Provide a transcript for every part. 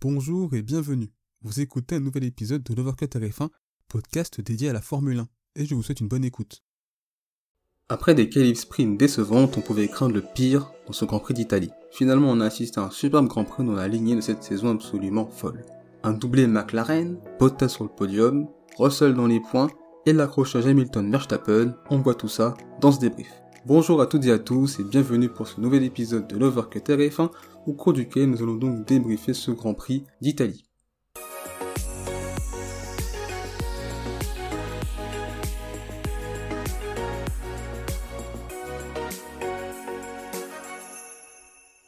Bonjour et bienvenue. Vous écoutez un nouvel épisode de l'Overcut RF1, podcast dédié à la Formule 1, et je vous souhaite une bonne écoute. Après des qualifs sprint décevantes, on pouvait craindre le pire dans ce Grand Prix d'Italie. Finalement, on a assisté à un superbe Grand Prix dans la lignée de cette saison absolument folle. Un doublé McLaren, Bottas sur le podium, Russell dans les points, et l'accrochage Hamilton-Verstappen, on voit tout ça dans ce débrief. Bonjour à toutes et à tous et bienvenue pour ce nouvel épisode de l'Overcut RF1 au cours duquel nous allons donc débriefer ce Grand Prix d'Italie.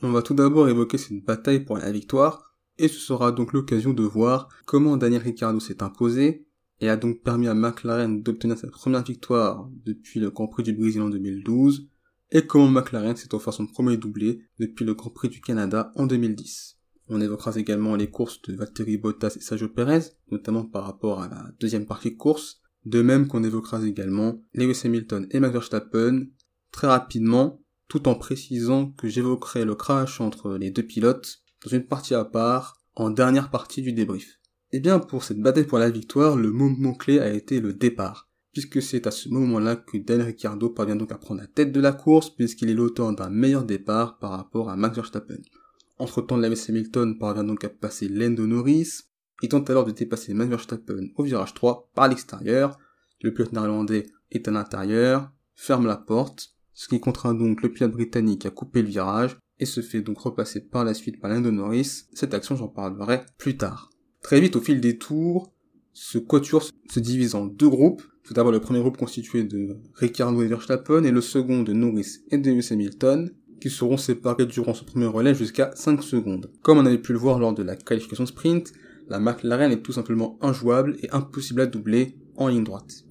On va tout d'abord évoquer cette bataille pour la victoire, et ce sera donc l'occasion de voir comment Daniel Ricciardo s'est imposé, et a donc permis à McLaren d'obtenir sa première victoire depuis le Grand Prix du Brésil en 2012, et comment McLaren s'est offert son premier doublé depuis le Grand Prix du Canada en 2010. On évoquera également les courses de Valtteri Bottas et Sergio Perez, notamment par rapport à la deuxième partie de course, de même qu'on évoquera également Lewis Hamilton et Max Verstappen, très rapidement, tout en précisant que j'évoquerai le crash entre les deux pilotes dans une partie à part, en dernière partie du débrief. Eh bien, pour cette bataille pour la victoire, le moment clé a été le départ, puisque c'est à ce moment-là que Daniel Ricciardo parvient donc à prendre la tête de la course, puisqu'il est l'auteur d'un meilleur départ par rapport à Max Verstappen. Entre-temps, Lewis Hamilton parvient donc à passer Lando Norris, il tente alors de dépasser Max Verstappen au virage 3 par l'extérieur, le pilote néerlandais est à l'intérieur, ferme la porte, ce qui contraint donc le pilote britannique à couper le virage, et se fait donc repasser par la suite par Lando Norris, cette action j'en parlerai plus tard. Très vite, au fil des tours, ce quatuor se divise en deux groupes. Tout d'abord, le premier groupe constitué de Ricciardo et Verstappen et le second de Norris et de Lewis Hamilton, qui seront séparés durant ce premier relais jusqu'à 5 secondes. Comme on avait pu le voir lors de la qualification sprint, la McLaren est tout simplement injouable et impossible à doubler en ligne droite.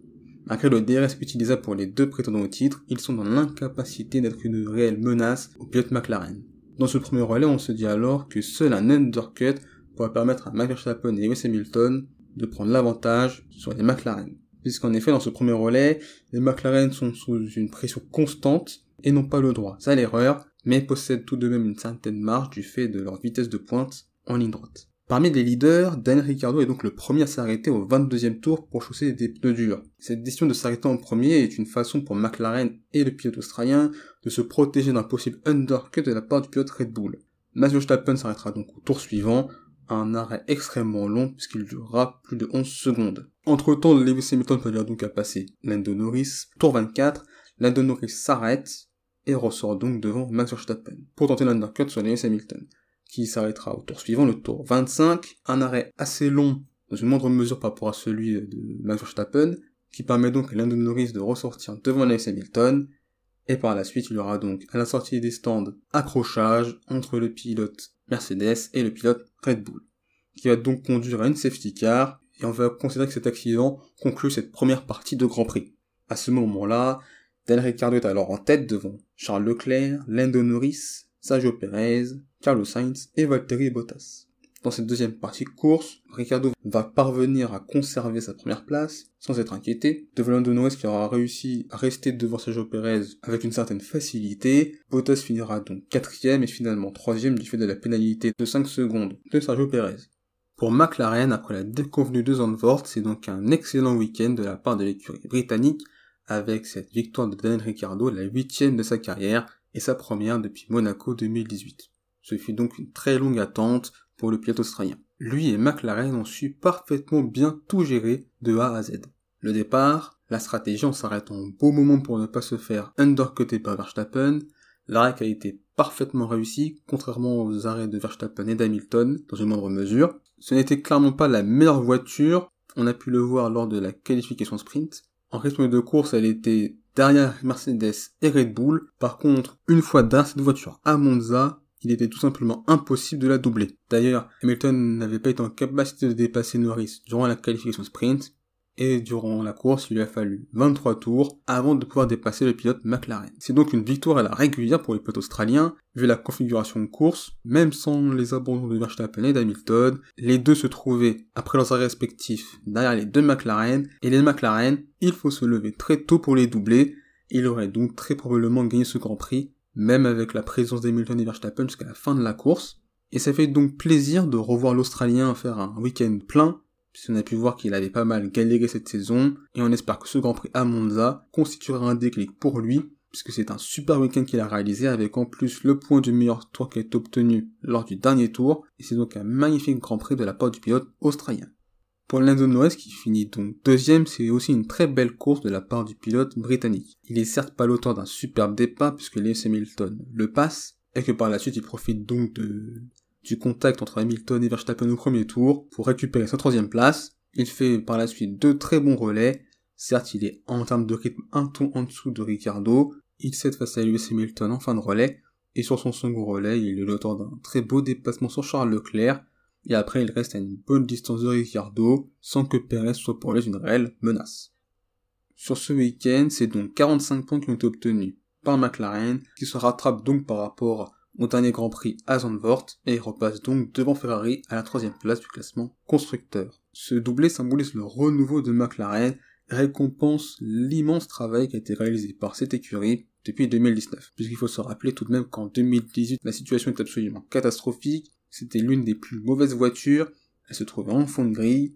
Malgré le DRS utilisable pour les deux prétendants au titre, ils sont dans l'incapacité d'être une réelle menace au pilote McLaren. Dans ce premier relais, on se dit alors que seul un undercut pourrait permettre à Max Verstappen et Lewis Hamilton de prendre l'avantage sur les McLaren. Puisqu'en effet, dans ce premier relais, les McLaren sont sous une pression constante et n'ont pas le droit à l'erreur, mais possèdent tout de même une certaine marge du fait de leur vitesse de pointe en ligne droite. Parmi les leaders, Daniel Ricciardo est donc le premier à s'arrêter au 22e tour pour chausser des pneus durs. Cette décision de s'arrêter en premier est une façon pour McLaren et le pilote australien de se protéger d'un possible undercut de la part du pilote Red Bull. Max Verstappen s'arrêtera donc au tour suivant, un arrêt extrêmement long puisqu'il durera plus de 11 secondes. Entre temps, Lewis Hamilton peut donc à passer Lando Norris. Tour 24, Lando Norris s'arrête et ressort donc devant Max Verstappen pour tenter l'undercut sur Lewis Hamilton, qui s'arrêtera au tour suivant, le tour 25, un arrêt assez long dans une moindre mesure par rapport à celui de Max Verstappen, qui permet donc à Lando Norris de ressortir devant Lewis Hamilton, et par la suite il y aura donc à la sortie des stands accrochage entre le pilote Mercedes et le pilote Red Bull, qui va donc conduire à une safety car, et on va considérer que cet accident conclut cette première partie de Grand Prix. À ce moment-là, Daniel Ricciardo est alors en tête devant Charles Leclerc, Lando Norris, Sergio Perez, Carlos Sainz et Valtteri Bottas. Dans cette deuxième partie de course, Ricardo va parvenir à conserver sa première place sans être inquiété. Devant Lando Norris qui aura réussi à rester devant Sergio Perez avec une certaine facilité. Bottas finira donc quatrième et finalement troisième du fait de la pénalité de 5 secondes de Sergio Perez. Pour McLaren, après la déconvenue de Zandvoort, c'est donc un excellent week-end de la part de l'écurie britannique avec cette victoire de Daniel Ricciardo, la huitième de sa carrière et sa première depuis Monaco 2018. Ce fut donc une très longue attente pour le pilote australien. Lui et McLaren ont su parfaitement bien tout gérer de A à Z. Le départ, la stratégie en s'arrêtant au beau moment pour ne pas se faire undercuter par Verstappen, l'arrêt a été parfaitement réussi, contrairement aux arrêts de Verstappen et d'Hamilton, dans une moindre mesure. Ce n'était clairement pas la meilleure voiture, on a pu le voir lors de la qualification sprint. En rythme de course, elle était derrière Mercedes et Red Bull. Par contre, une fois derrière cette voiture à Monza, il était tout simplement impossible de la doubler. D'ailleurs, Hamilton n'avait pas été en capacité de dépasser Norris durant la qualification sprint, et durant la course, il lui a fallu 23 tours avant de pouvoir dépasser le pilote McLaren. C'est donc une victoire à la régulière pour les pilotes australiens, vu la configuration de course, même sans les abandons de Verstappen et d'Hamilton, les deux se trouvaient, après leurs arrêts respectifs, derrière les deux McLaren, et les McLaren, il faut se lever très tôt pour les doubler, il aurait donc très probablement gagné ce Grand Prix, même avec la présence d'Hamilton et Verstappen jusqu'à la fin de la course. Et ça fait donc plaisir de revoir l'Australien faire un week-end plein, puisqu'on a pu voir qu'il avait pas mal galéré cette saison, et on espère que ce Grand Prix à Monza constituera un déclic pour lui, puisque c'est un super week-end qu'il a réalisé avec en plus le point du meilleur tour qui été obtenu lors du dernier tour, et c'est donc un magnifique Grand Prix de la part du pilote australien. Pour Lando Norris qui finit donc deuxième, c'est aussi une très belle course de la part du pilote britannique. Il est certes pas l'auteur d'un superbe départ puisque Lewis Hamilton le passe, et que par la suite il profite donc du contact entre Hamilton et Verstappen au premier tour pour récupérer sa troisième place. Il fait par la suite deux très bons relais. Certes, il est en termes de rythme un ton en dessous de Ricardo. Il cède face à Lewis Hamilton en fin de relais. Et sur son second relais, il est l'auteur d'un très beau déplacement sur Charles Leclerc. Et après, il reste à une bonne distance de Ricardo, sans que Perez soit pour lui une réelle menace. Sur ce week-end, c'est donc 45 points qui ont été obtenus par McLaren, qui se rattrape donc par rapport au dernier Grand Prix à Zandvoort et repasse donc devant Ferrari à la troisième place du classement constructeur. Ce doublé symbolise le renouveau de McLaren récompense l'immense travail qui a été réalisé par cette écurie depuis 2019. Puisqu'il faut se rappeler tout de même qu'en 2018 la situation est absolument catastrophique, c'était l'une des plus mauvaises voitures, elle se trouvait en fond de grille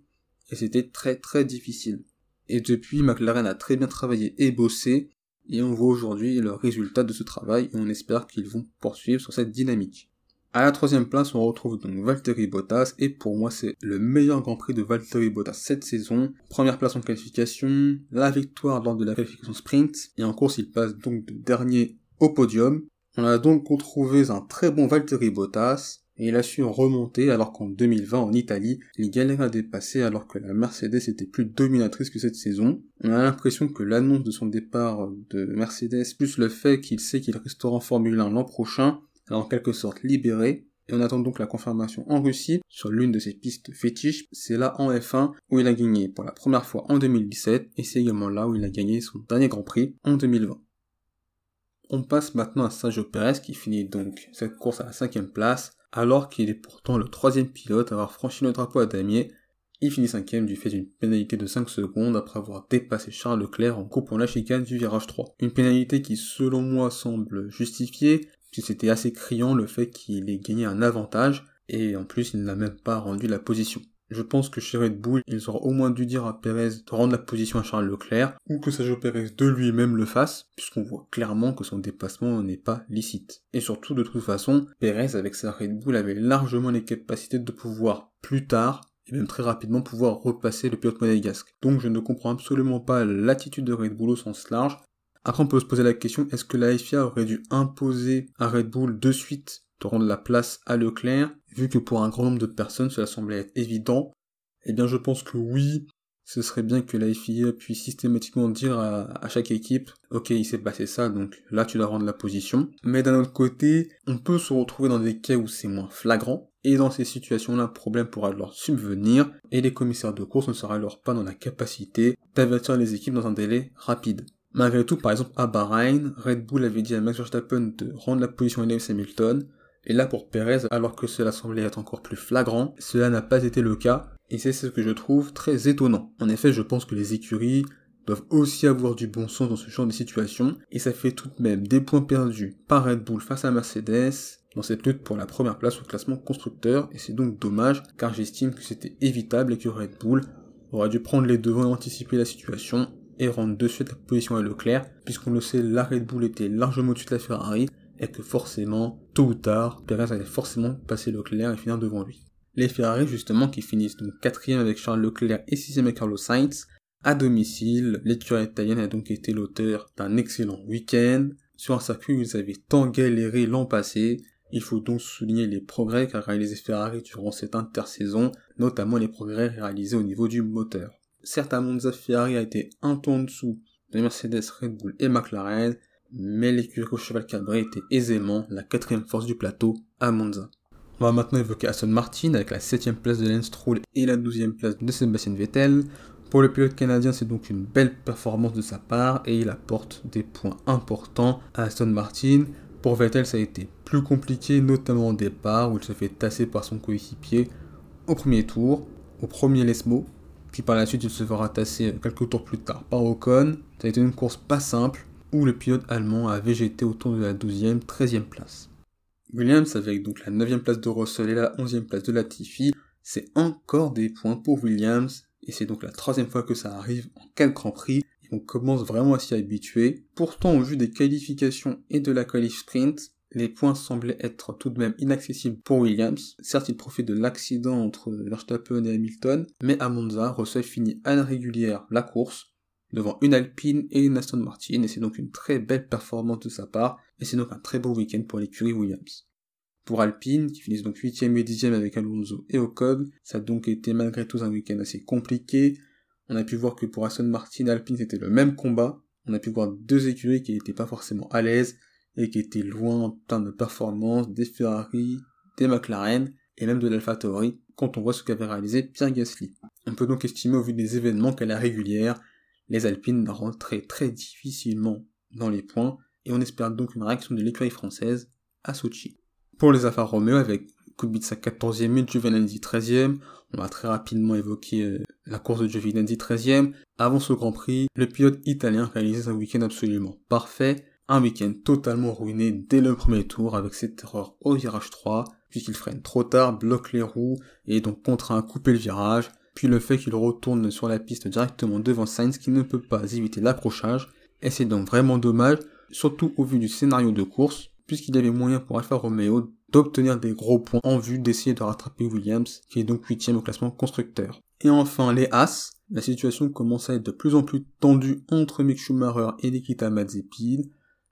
et c'était très très difficile. Et depuis, McLaren a très bien travaillé et bossé, et on voit aujourd'hui le résultat de ce travail et on espère qu'ils vont poursuivre sur cette dynamique. À la troisième place, on retrouve donc Valtteri Bottas, et pour moi c'est le meilleur Grand Prix de Valtteri Bottas cette saison. Première place en qualification, la victoire lors de la qualification sprint, et en course il passe donc de dernier au podium. On a donc retrouvé un très bon Valtteri Bottas, et il a su remonter alors qu'en 2020 en Italie, il galérait à dépasser alors que la Mercedes était plus dominatrice que cette saison. On a l'impression que l'annonce de son départ de Mercedes plus le fait qu'il sait qu'il restera en Formule 1 l'an prochain l'a en quelque sorte libéré et on attend donc la confirmation en Russie sur l'une de ses pistes fétiches, c'est là en F1 où il a gagné pour la première fois en 2017 et c'est également là où il a gagné son dernier Grand Prix en 2020. On passe maintenant à Sergio Perez qui finit donc cette course à la cinquième place alors qu'il est pourtant le troisième pilote à avoir franchi le drapeau à damier. Il finit cinquième du fait d'une pénalité de 5 secondes après avoir dépassé Charles Leclerc en coupant la chicane du virage 3. Une pénalité qui selon moi semble justifiée, puisque c'était assez criant le fait qu'il ait gagné un avantage, et en plus il n'a même pas rendu la position. Je pense que chez Red Bull, ils auraient au moins dû dire à Perez de rendre la position à Charles Leclerc, ou que Sergio Perez de lui-même le fasse, puisqu'on voit clairement que son dépassement n'est pas licite. Et surtout, de toute façon, Perez avec sa Red Bull avait largement les capacités de pouvoir plus tard et même très rapidement pouvoir repasser le pilote monégasque. Donc je ne comprends absolument pas l'attitude de Red Bull au sens large. Après on peut se poser la question, est-ce que la FIA aurait dû imposer à Red Bull de suite de rendre la place à Leclerc, vu que pour un grand nombre de personnes cela semblait être évident, eh bien je pense que oui, ce serait bien que la FIA puisse systématiquement dire à, chaque équipe, ok il s'est passé ça, donc là tu dois rendre la position. Mais d'un autre côté, on peut se retrouver dans des cas où c'est moins flagrant, et dans ces situations-là, problème pourra leur subvenir, et les commissaires de course ne seraient alors pas dans la capacité d'avertir les équipes dans un délai rapide. Malgré tout, par exemple, à Bahreïn, Red Bull avait dit à Max Verstappen de rendre la position à Lewis Hamilton, et là pour Perez, alors que cela semblait être encore plus flagrant, cela n'a pas été le cas, et c'est ce que je trouve très étonnant. En effet, je pense que les écuries doivent aussi avoir du bon sens dans ce genre de situation, et ça fait tout de même des points perdus par Red Bull face à Mercedes, dans cette lutte pour la première place au classement constructeur, et c'est donc dommage, car j'estime que c'était évitable et que Red Bull aurait dû prendre les devants et anticiper la situation, et rendre de suite la position à Leclerc, puisqu'on le sait, la Red Bull était largement au-dessus de la Ferrari, et que forcément, tôt ou tard, Perez allait forcément passer Leclerc et finir devant lui. Les Ferrari justement qui finissent donc quatrième avec Charles Leclerc et sixième avec Carlos Sainz, à domicile, l'écurie italienne a donc été l'auteur d'un excellent week-end. Sur un circuit où ils avaient tant galéré l'an passé, il faut donc souligner les progrès qu'a réalisé Ferrari durant cette intersaison, notamment les progrès réalisés au niveau du moteur. Certes, à Monza, Ferrari a été un ton en dessous de Mercedes, Red Bull et McLaren, mais l'écurie cheval cabré était aisément la quatrième force du plateau à Monza. On va maintenant évoquer Aston Martin avec la septième place de Lance Stroll et la douzième place de Sébastien Vettel. Pour le pilote canadien, c'est donc une belle performance de sa part et il apporte des points importants à Aston Martin. Pour Vettel, ça a été plus compliqué, notamment au départ où il se fait tasser par son coéquipier au premier tour, au premier Lesmo, puis par la suite il se fera tasser quelques tours plus tard par Ocon. Ça a été une course pas simple, où le pilote allemand a végété autour de la 12e, 13e place. Williams, avec donc la 9 place de Russell et la 11 place de Latifi, c'est encore des points pour Williams, et c'est donc la troisième fois que ça arrive en 4 Grands Prix, et on commence vraiment à s'y habituer. Pourtant, au vu des qualifications et de la qualif sprint, les points semblaient être tout de même inaccessibles pour Williams. Certes, il profite de l'accident entre Verstappen et Hamilton, mais à Monza, Russell finit à la régulière la course, devant une Alpine et une Aston Martin, et c'est donc une très belle performance de sa part, et c'est donc un très beau week-end pour l'écurie Williams. Pour Alpine, qui finissent donc 8ème et 10ème avec Alonso et Ocon, ça a donc été malgré tout un week-end assez compliqué. On a pu voir que pour Aston Martin, Alpine c'était le même combat. On a pu voir deux écuries qui n'étaient pas forcément à l'aise et qui étaient loin en termes de performance des Ferrari, des McLaren et même de l'AlphaTauri quand on voit ce qu'avait réalisé Pierre Gasly. On peut donc estimer au vu des événements qu'à la régulière, les Alpines rentraient très difficilement dans les points et on espère donc une réaction de l'écurie française à Sochi. Pour les Alfa Romeo, avec Kubica 14e et Giovinazzi 13e, on va très rapidement évoquer euh, la course de Giovinazzi 13e. Avant ce Grand Prix, le pilote italien réalisait un week-end absolument parfait, un week-end totalement ruiné dès le premier tour avec cette erreur au virage 3, puisqu'il freine trop tard, bloque les roues et donc contraint à couper le virage, puis le fait qu'il retourne sur la piste directement devant Sainz qui ne peut pas éviter l'accrochage, et c'est donc vraiment dommage, surtout au vu du scénario de course, puisqu'il y avait moyen pour Alfa Romeo d'obtenir des gros points en vue d'essayer de rattraper Williams, qui est donc huitième au classement constructeur. Et enfin, les As, la situation commence à être de plus en plus tendue entre Mick Schumacher et Nikita Mazepin.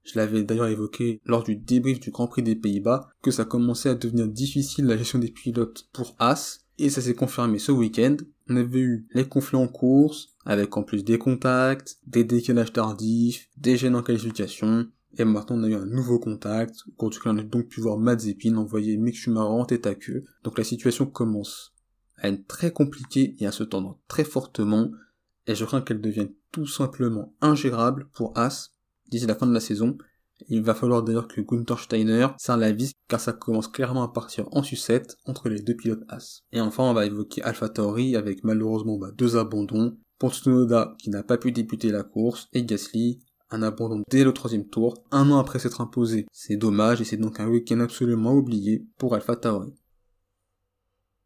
Je l'avais d'ailleurs évoqué lors du débrief du Grand Prix des Pays-Bas, que ça commençait à devenir difficile la gestion des pilotes pour As, et ça s'est confirmé ce week-end. On avait eu les conflits en course, avec en plus des contacts, des décalages tardifs, des gênes en qualification, et maintenant, on a eu un nouveau contact, au cours duquel on a donc pu voir Mazepin envoyer Mick Schumacher en tête à queue. Donc la situation commence à être très compliquée et à se tendre très fortement, et je crains qu'elle devienne tout simplement ingérable pour As d'ici la fin de la saison. Il va falloir d'ailleurs que Gunther Steiner serre la vis car ça commence clairement à partir en sucette entre les deux pilotes As. Et enfin on va évoquer Alpha Tauri avec malheureusement bah, deux abandons. Pour qui n'a pas pu débuter la course et Gasly un abandon dès le troisième tour, un an après s'être imposé. C'est dommage et c'est donc un week-end absolument oublié pour Alpha Tauri.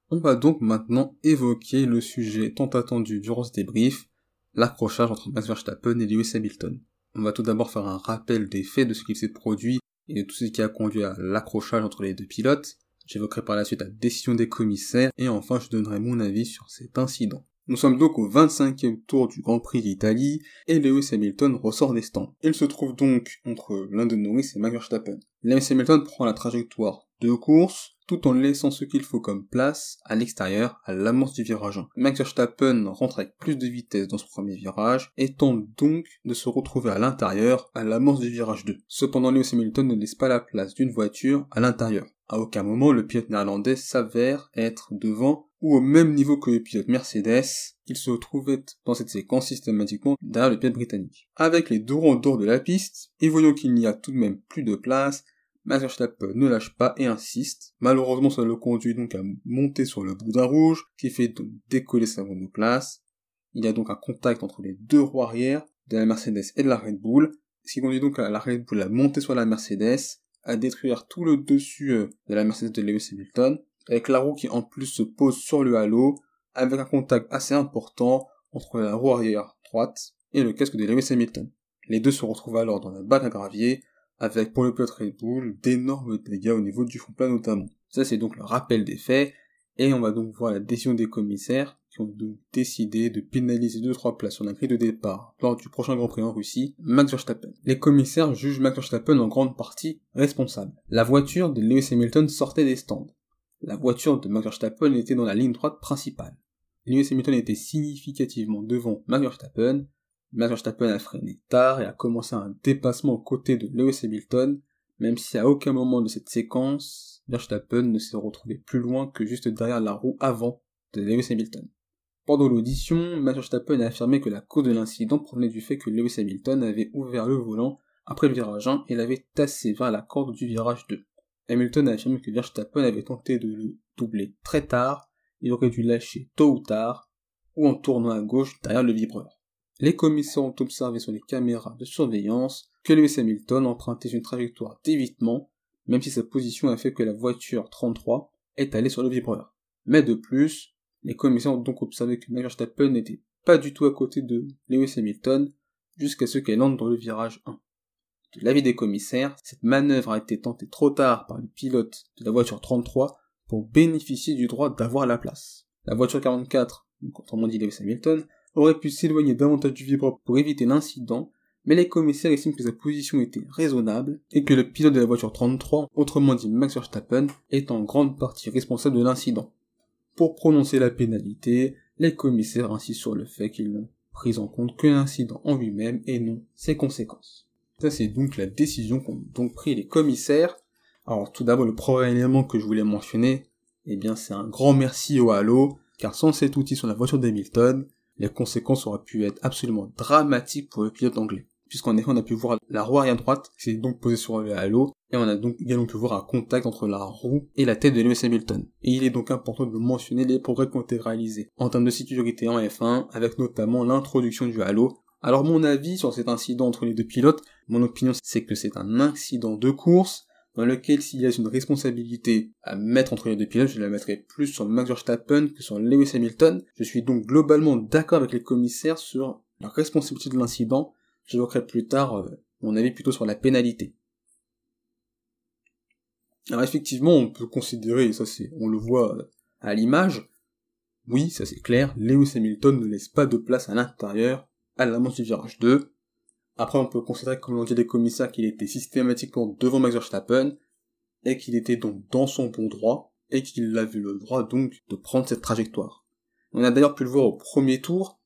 On va donc maintenant évoquer le sujet tant attendu durant ce débrief, l'accrochage entre Max Verstappen et Lewis Hamilton. On va tout d'abord faire un rappel des faits de ce qui s'est produit et de tout ce qui a conduit à l'accrochage entre les deux pilotes. J'évoquerai par la suite la décision des commissaires et enfin je donnerai mon avis sur cet incident. Nous sommes donc au 25e tour du Grand Prix d'Italie et Lewis Hamilton ressort des stands. Il se trouve donc entre London Norris et Max Verstappen. Lewis Hamilton prend la trajectoire de course tout en laissant ce qu'il faut comme place à l'extérieur à l'amorce du virage 1. Max Verstappen rentre avec plus de vitesse dans ce premier virage et tente donc de se retrouver à l'intérieur à l'amorce du virage 2. Cependant Lewis Hamilton ne laisse pas la place d'une voiture à l'intérieur. À aucun moment le pilote néerlandais s'avère être devant ou au même niveau que le pilote Mercedes, il se retrouvait dans cette séquence systématiquement derrière le pilote britannique. Avec les deux en dehors de la piste, et voyant qu'il n'y a tout de même plus de place, Verstappen ne lâche pas et insiste. Malheureusement, ça le conduit donc à monter sur le boudin rouge, qui fait donc décoller sa monoplace. Il y a donc un contact entre les deux roues arrière de la Mercedes et de la Red Bull, ce qui conduit donc à la Red Bull à monter sur la Mercedes, à détruire tout le dessus euh, de la Mercedes de Lewis Hamilton, avec la roue qui en plus se pose sur le halo, avec un contact assez important entre la roue arrière droite et le casque de Lewis Hamilton. Les deux se retrouvent alors dans la balle à gravier, avec pour le pilote Red Bull d'énormes dégâts au niveau du fond plat notamment. Ça c'est donc le rappel des faits, et on va donc voir la décision des commissaires qui ont donc décidé de pénaliser 2-3 places sur la grille de départ lors du prochain Grand Prix en Russie, Max Verstappen. Les commissaires jugent Max Verstappen en grande partie responsable. La voiture de Lewis Hamilton sortait des stands. La voiture de Max Verstappen était dans la ligne droite principale. Lewis Hamilton était significativement devant Max Verstappen. Max Verstappen a freiné tard et a commencé un dépassement aux côtés de Lewis Hamilton, même si à aucun moment de cette séquence, Verstappen ne s'est retrouvé plus loin que juste derrière la roue avant de Lewis Hamilton. Pendant l'audition, Max Verstappen a affirmé que la cause de l'incident provenait du fait que Lewis Hamilton avait ouvert le volant après le virage 1 et l'avait tassé vers la corde du virage 2. Hamilton a affirmé que Verstappen avait tenté de le doubler très tard, il aurait dû lâcher tôt ou tard, ou en tournant à gauche derrière le vibreur. Les commissaires ont observé sur les caméras de surveillance que Lewis Hamilton empruntait une trajectoire d'évitement, même si sa position a fait que la voiture 33 est allée sur le vibreur. Mais de plus, les commissaires ont donc observé que Max Verstappen n'était pas du tout à côté de Lewis Hamilton, jusqu'à ce qu'elle entre dans le virage 1. De l'avis des commissaires, cette manœuvre a été tentée trop tard par le pilote de la voiture 33 pour bénéficier du droit d'avoir la place. La voiture 44, autrement dit Lewis Hamilton, aurait pu s'éloigner davantage du vibreur pour éviter l'incident, mais les commissaires estiment que sa position était raisonnable et que le pilote de la voiture 33, autrement dit Max Verstappen, est en grande partie responsable de l'incident. Pour prononcer la pénalité, les commissaires insistent sur le fait qu'ils n'ont pris en compte que l'incident en lui-même et non ses conséquences. Ça c'est donc la décision qu'ont donc pris les commissaires. Alors tout d'abord le premier élément que je voulais mentionner, eh bien c'est un grand merci au Halo, car sans cet outil sur la voiture d'Hamilton, les conséquences auraient pu être absolument dramatiques pour le pilote anglais. Puisqu'en effet on a pu voir la roue arrière droite qui s'est donc posée sur le halo, et on a donc également pu voir un contact entre la roue et la tête de Lewis Hamilton. Et il est donc important de mentionner les progrès qui ont été réalisés en termes de sécurité en F1, avec notamment l'introduction du halo. Alors mon avis sur cet incident entre les deux pilotes, mon opinion c'est que c'est un incident de course, dans lequel s'il y a une responsabilité à mettre entre les deux pilotes, je la mettrai plus sur Max Verstappen que sur Lewis Hamilton. Je suis donc globalement d'accord avec les commissaires sur la responsabilité de l'incident. J'évoquerai plus tard euh, mon avis plutôt sur la pénalité. Alors effectivement, on peut considérer, et ça c'est, on le voit euh, à l'image, oui, ça c'est clair, Lewis Hamilton ne laisse pas de place à l'intérieur à l'amont du virage 2. Après, on peut considérer, comme l'ont dit les commissaires, qu'il était systématiquement devant Max Verstappen, et qu'il était donc dans son bon droit, et qu'il avait le droit donc de prendre cette trajectoire. On a d'ailleurs pu le voir au premier tour,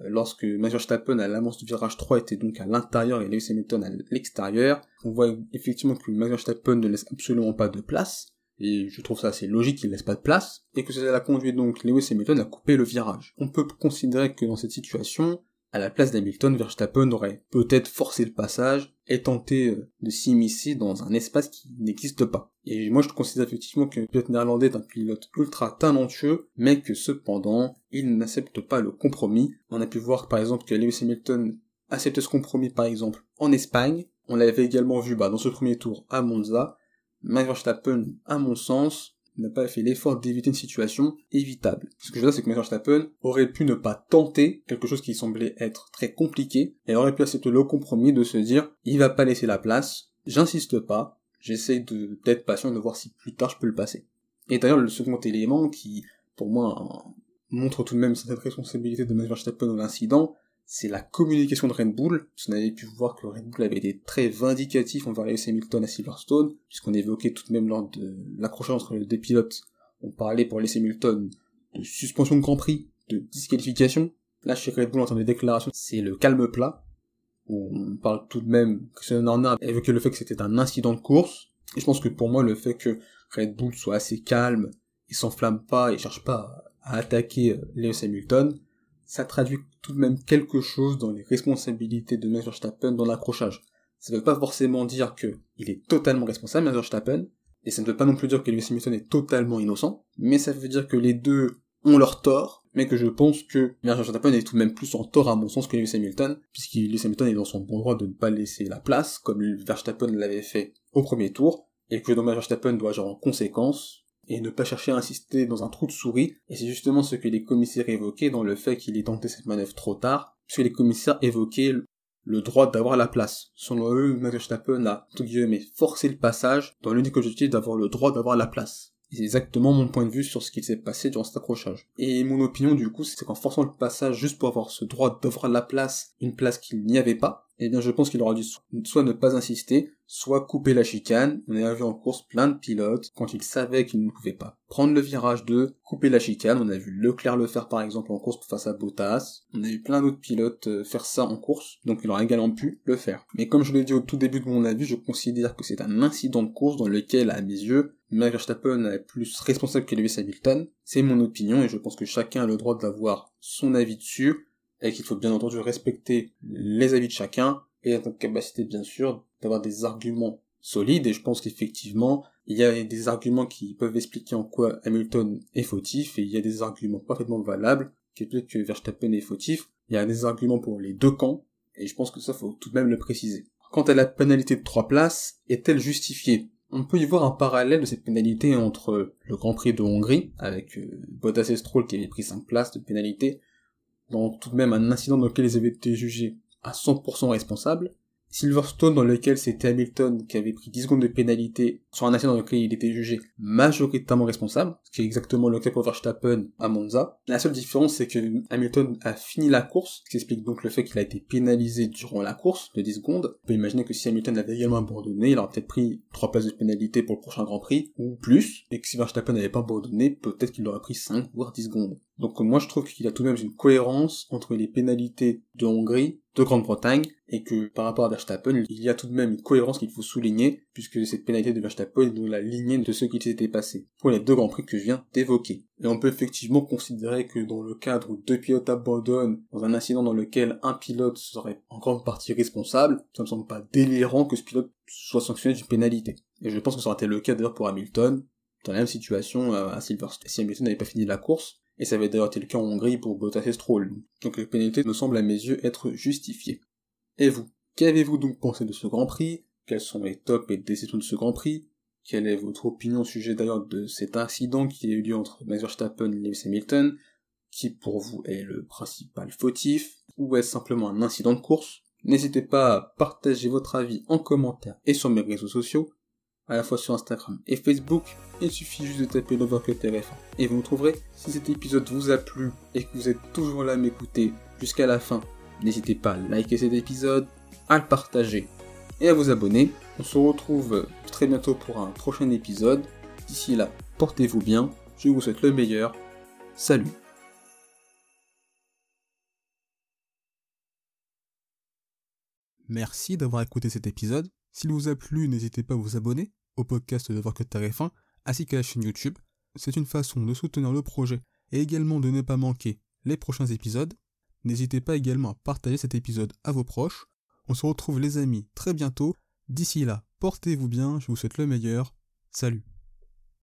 euh, lorsque Max Verstappen à l'amorce du virage 3 était donc à l'intérieur et Lewis Hamilton à l'extérieur, on voit effectivement que Max Verstappen ne laisse absolument pas de place, et je trouve ça assez logique qu'il laisse pas de place, et que cela a conduit donc Lewis Hamilton à couper le virage. On peut considérer que dans cette situation, à la place d'Hamilton, Verstappen aurait peut-être forcé le passage et tenté euh, de s'immiscer dans un espace qui n'existe pas. Et moi je considère effectivement que le pilote néerlandais est un pilote ultra talentueux, mais que cependant, il n'accepte pas le compromis. On a pu voir par exemple que Lewis Hamilton accepte ce compromis par exemple en Espagne. On l'avait également vu bah, dans ce premier tour à Monza. Max Verstappen, à mon sens, n'a pas fait l'effort d'éviter une situation évitable. Ce que je veux dire, c'est que Max Verstappen aurait pu ne pas tenter quelque chose qui semblait être très compliqué, et aurait pu accepter le compromis de se dire, il va pas laisser la place, j'insiste pas, j'essaie d'être patient, de voir si plus tard je peux le passer. Et d'ailleurs, le second élément qui, pour moi, montre tout de même cette responsabilité de Max Verstappen dans l'incident, c'est la communication de Red Bull. On avait pu voir que Red Bull avait été très vindicatif envers Lewis Hamilton à Silverstone, puisqu'on évoquait tout de même lors de l'accrochage entre les deux pilotes, on parlait pour Lewis Hamilton de suspension de Grand Prix, de disqualification. Là, chez Red Bull, en termes de déclaration, c'est le calme plat, où on parle tout de même, Christian Horner a évoqué le fait que c'était un incident de course, et je pense que pour moi, le fait que Red Bull soit assez calme, il s'enflamme pas, il cherche pas à attaquer Lewis Hamilton, ça traduit tout de même quelque chose dans les responsabilités de Max Verstappen dans l'accrochage. Ça ne veut pas forcément dire que il est totalement responsable, Max Verstappen, et ça ne veut pas non plus dire que Lewis Hamilton est totalement innocent, mais ça veut dire que les deux ont leur tort, mais que je pense que Max Verstappen est tout de même plus en tort à mon sens que Lewis Hamilton, puisque Lewis Hamilton est dans son bon droit de ne pas laisser la place, comme Verstappen l'avait fait au premier tour, et que Max Verstappen doit agir en conséquence, et ne pas chercher à insister dans un trou de souris, et c'est justement ce que les commissaires évoquaient dans le fait qu'il ait tenté cette manœuvre trop tard, puisque les commissaires évoquaient le droit d'avoir la place. Selon eux, Max Verstappen a, tout guillemets, forcé le passage dans l'unique objectif d'avoir le droit d'avoir la place. C'est exactement mon point de vue sur ce qui s'est passé durant cet accrochage. Et mon opinion, du coup, c'est qu'en forçant le passage juste pour avoir ce droit d'avoir la place, une place qu'il n'y avait pas, eh bien je pense qu'il aura dû soit ne pas insister, soit couper la chicane. On a vu en course plein de pilotes, quand ils savaient qu'ils ne pouvaient pas prendre le virage 2, couper la chicane. On a vu Leclerc le faire par exemple en course face à Bottas. On a vu plein d'autres pilotes euh, faire ça en course, donc il aurait également pu le faire. Mais comme je l'ai dit au tout début de mon avis, je considère que c'est un incident de course dans lequel, à mes yeux, Max Verstappen est plus responsable que Lewis Hamilton. C'est mon opinion et je pense que chacun a le droit d'avoir son avis dessus et qu'il faut bien entendu respecter les avis de chacun et être en capacité bien sûr d'avoir des arguments solides et je pense qu'effectivement il y a des arguments qui peuvent expliquer en quoi Hamilton est fautif et il y a des arguments parfaitement valables qui expliquent que Verstappen est fautif. Il y a des arguments pour les deux camps et je pense que ça faut tout de même le préciser. Quant à la pénalité de trois places, est-elle justifiée? On peut y voir un parallèle de cette pénalité entre le Grand Prix de Hongrie, avec euh, Bottas et Stroll qui avaient pris 5 places de pénalité, dans tout de même un incident dans lequel ils avaient été jugés à 100% responsables, Silverstone dans lequel c'était Hamilton qui avait pris 10 secondes de pénalité sur un accident dans lequel il était jugé majoritairement responsable, ce qui est exactement le cas pour Verstappen à Monza. La seule différence c'est que Hamilton a fini la course, ce qui explique donc le fait qu'il a été pénalisé durant la course de 10 secondes. On peut imaginer que si Hamilton avait également abandonné, il aurait peut-être pris 3 places de pénalité pour le prochain Grand Prix, ou plus, et que si Verstappen n'avait pas abandonné, peut-être qu'il aurait pris 5 voire 10 secondes. Donc moi je trouve qu'il y a tout de même une cohérence entre les pénalités de Hongrie, de Grande-Bretagne, et que par rapport à Verstappen, il y a tout de même une cohérence qu'il faut souligner, puisque cette pénalité de Verstappen est dans la lignée de ce qui s'était passé, pour les deux Grands Prix que je viens d'évoquer. Et on peut effectivement considérer que dans le cadre où deux pilotes abandonnent, dans un incident dans lequel un pilote serait en grande partie responsable, ça me semble pas délirant que ce pilote soit sanctionné d'une pénalité. Et je pense que ça aurait été le cas d'ailleurs pour Hamilton, dans la même situation euh, à Silverstone, si Hamilton n'avait pas fini la course, et ça avait d'ailleurs été le cas en Hongrie pour Bottas et Stroll. Donc les pénalités me semblent à mes yeux être justifiées. Et vous Qu'avez-vous donc pensé de ce Grand Prix? Quels sont les tops et déceptions de ce Grand Prix? Quelle est votre opinion au sujet d'ailleurs de cet incident qui a eu lieu entre Max Verstappen et Lewis Hamilton? Qui pour vous est le principal fautif? Ou est-ce simplement un incident de course? N'hésitez pas à partager votre avis en commentaire et sur mes réseaux sociaux, à la fois sur Instagram et Facebook. Il suffit juste de taper l'Overcut RF1 et vous me trouverez. Si cet épisode vous a plu et que vous êtes toujours là à m'écouter jusqu'à la fin, n'hésitez pas à liker cet épisode, à le partager et à vous abonner. On se retrouve très bientôt pour un prochain épisode. D'ici là, portez-vous bien, je vous souhaite le meilleur. Salut Merci d'avoir écouté cet épisode. S'il vous a plu, n'hésitez pas à vous abonner au podcast de Voir que TF1 ainsi qu'à la chaîne YouTube. C'est une façon de soutenir le projet et également de ne pas manquer les prochains épisodes. N'hésitez pas également à partager cet épisode à vos proches. On se retrouve les amis très bientôt. D'ici là, portez-vous bien, je vous souhaite le meilleur. Salut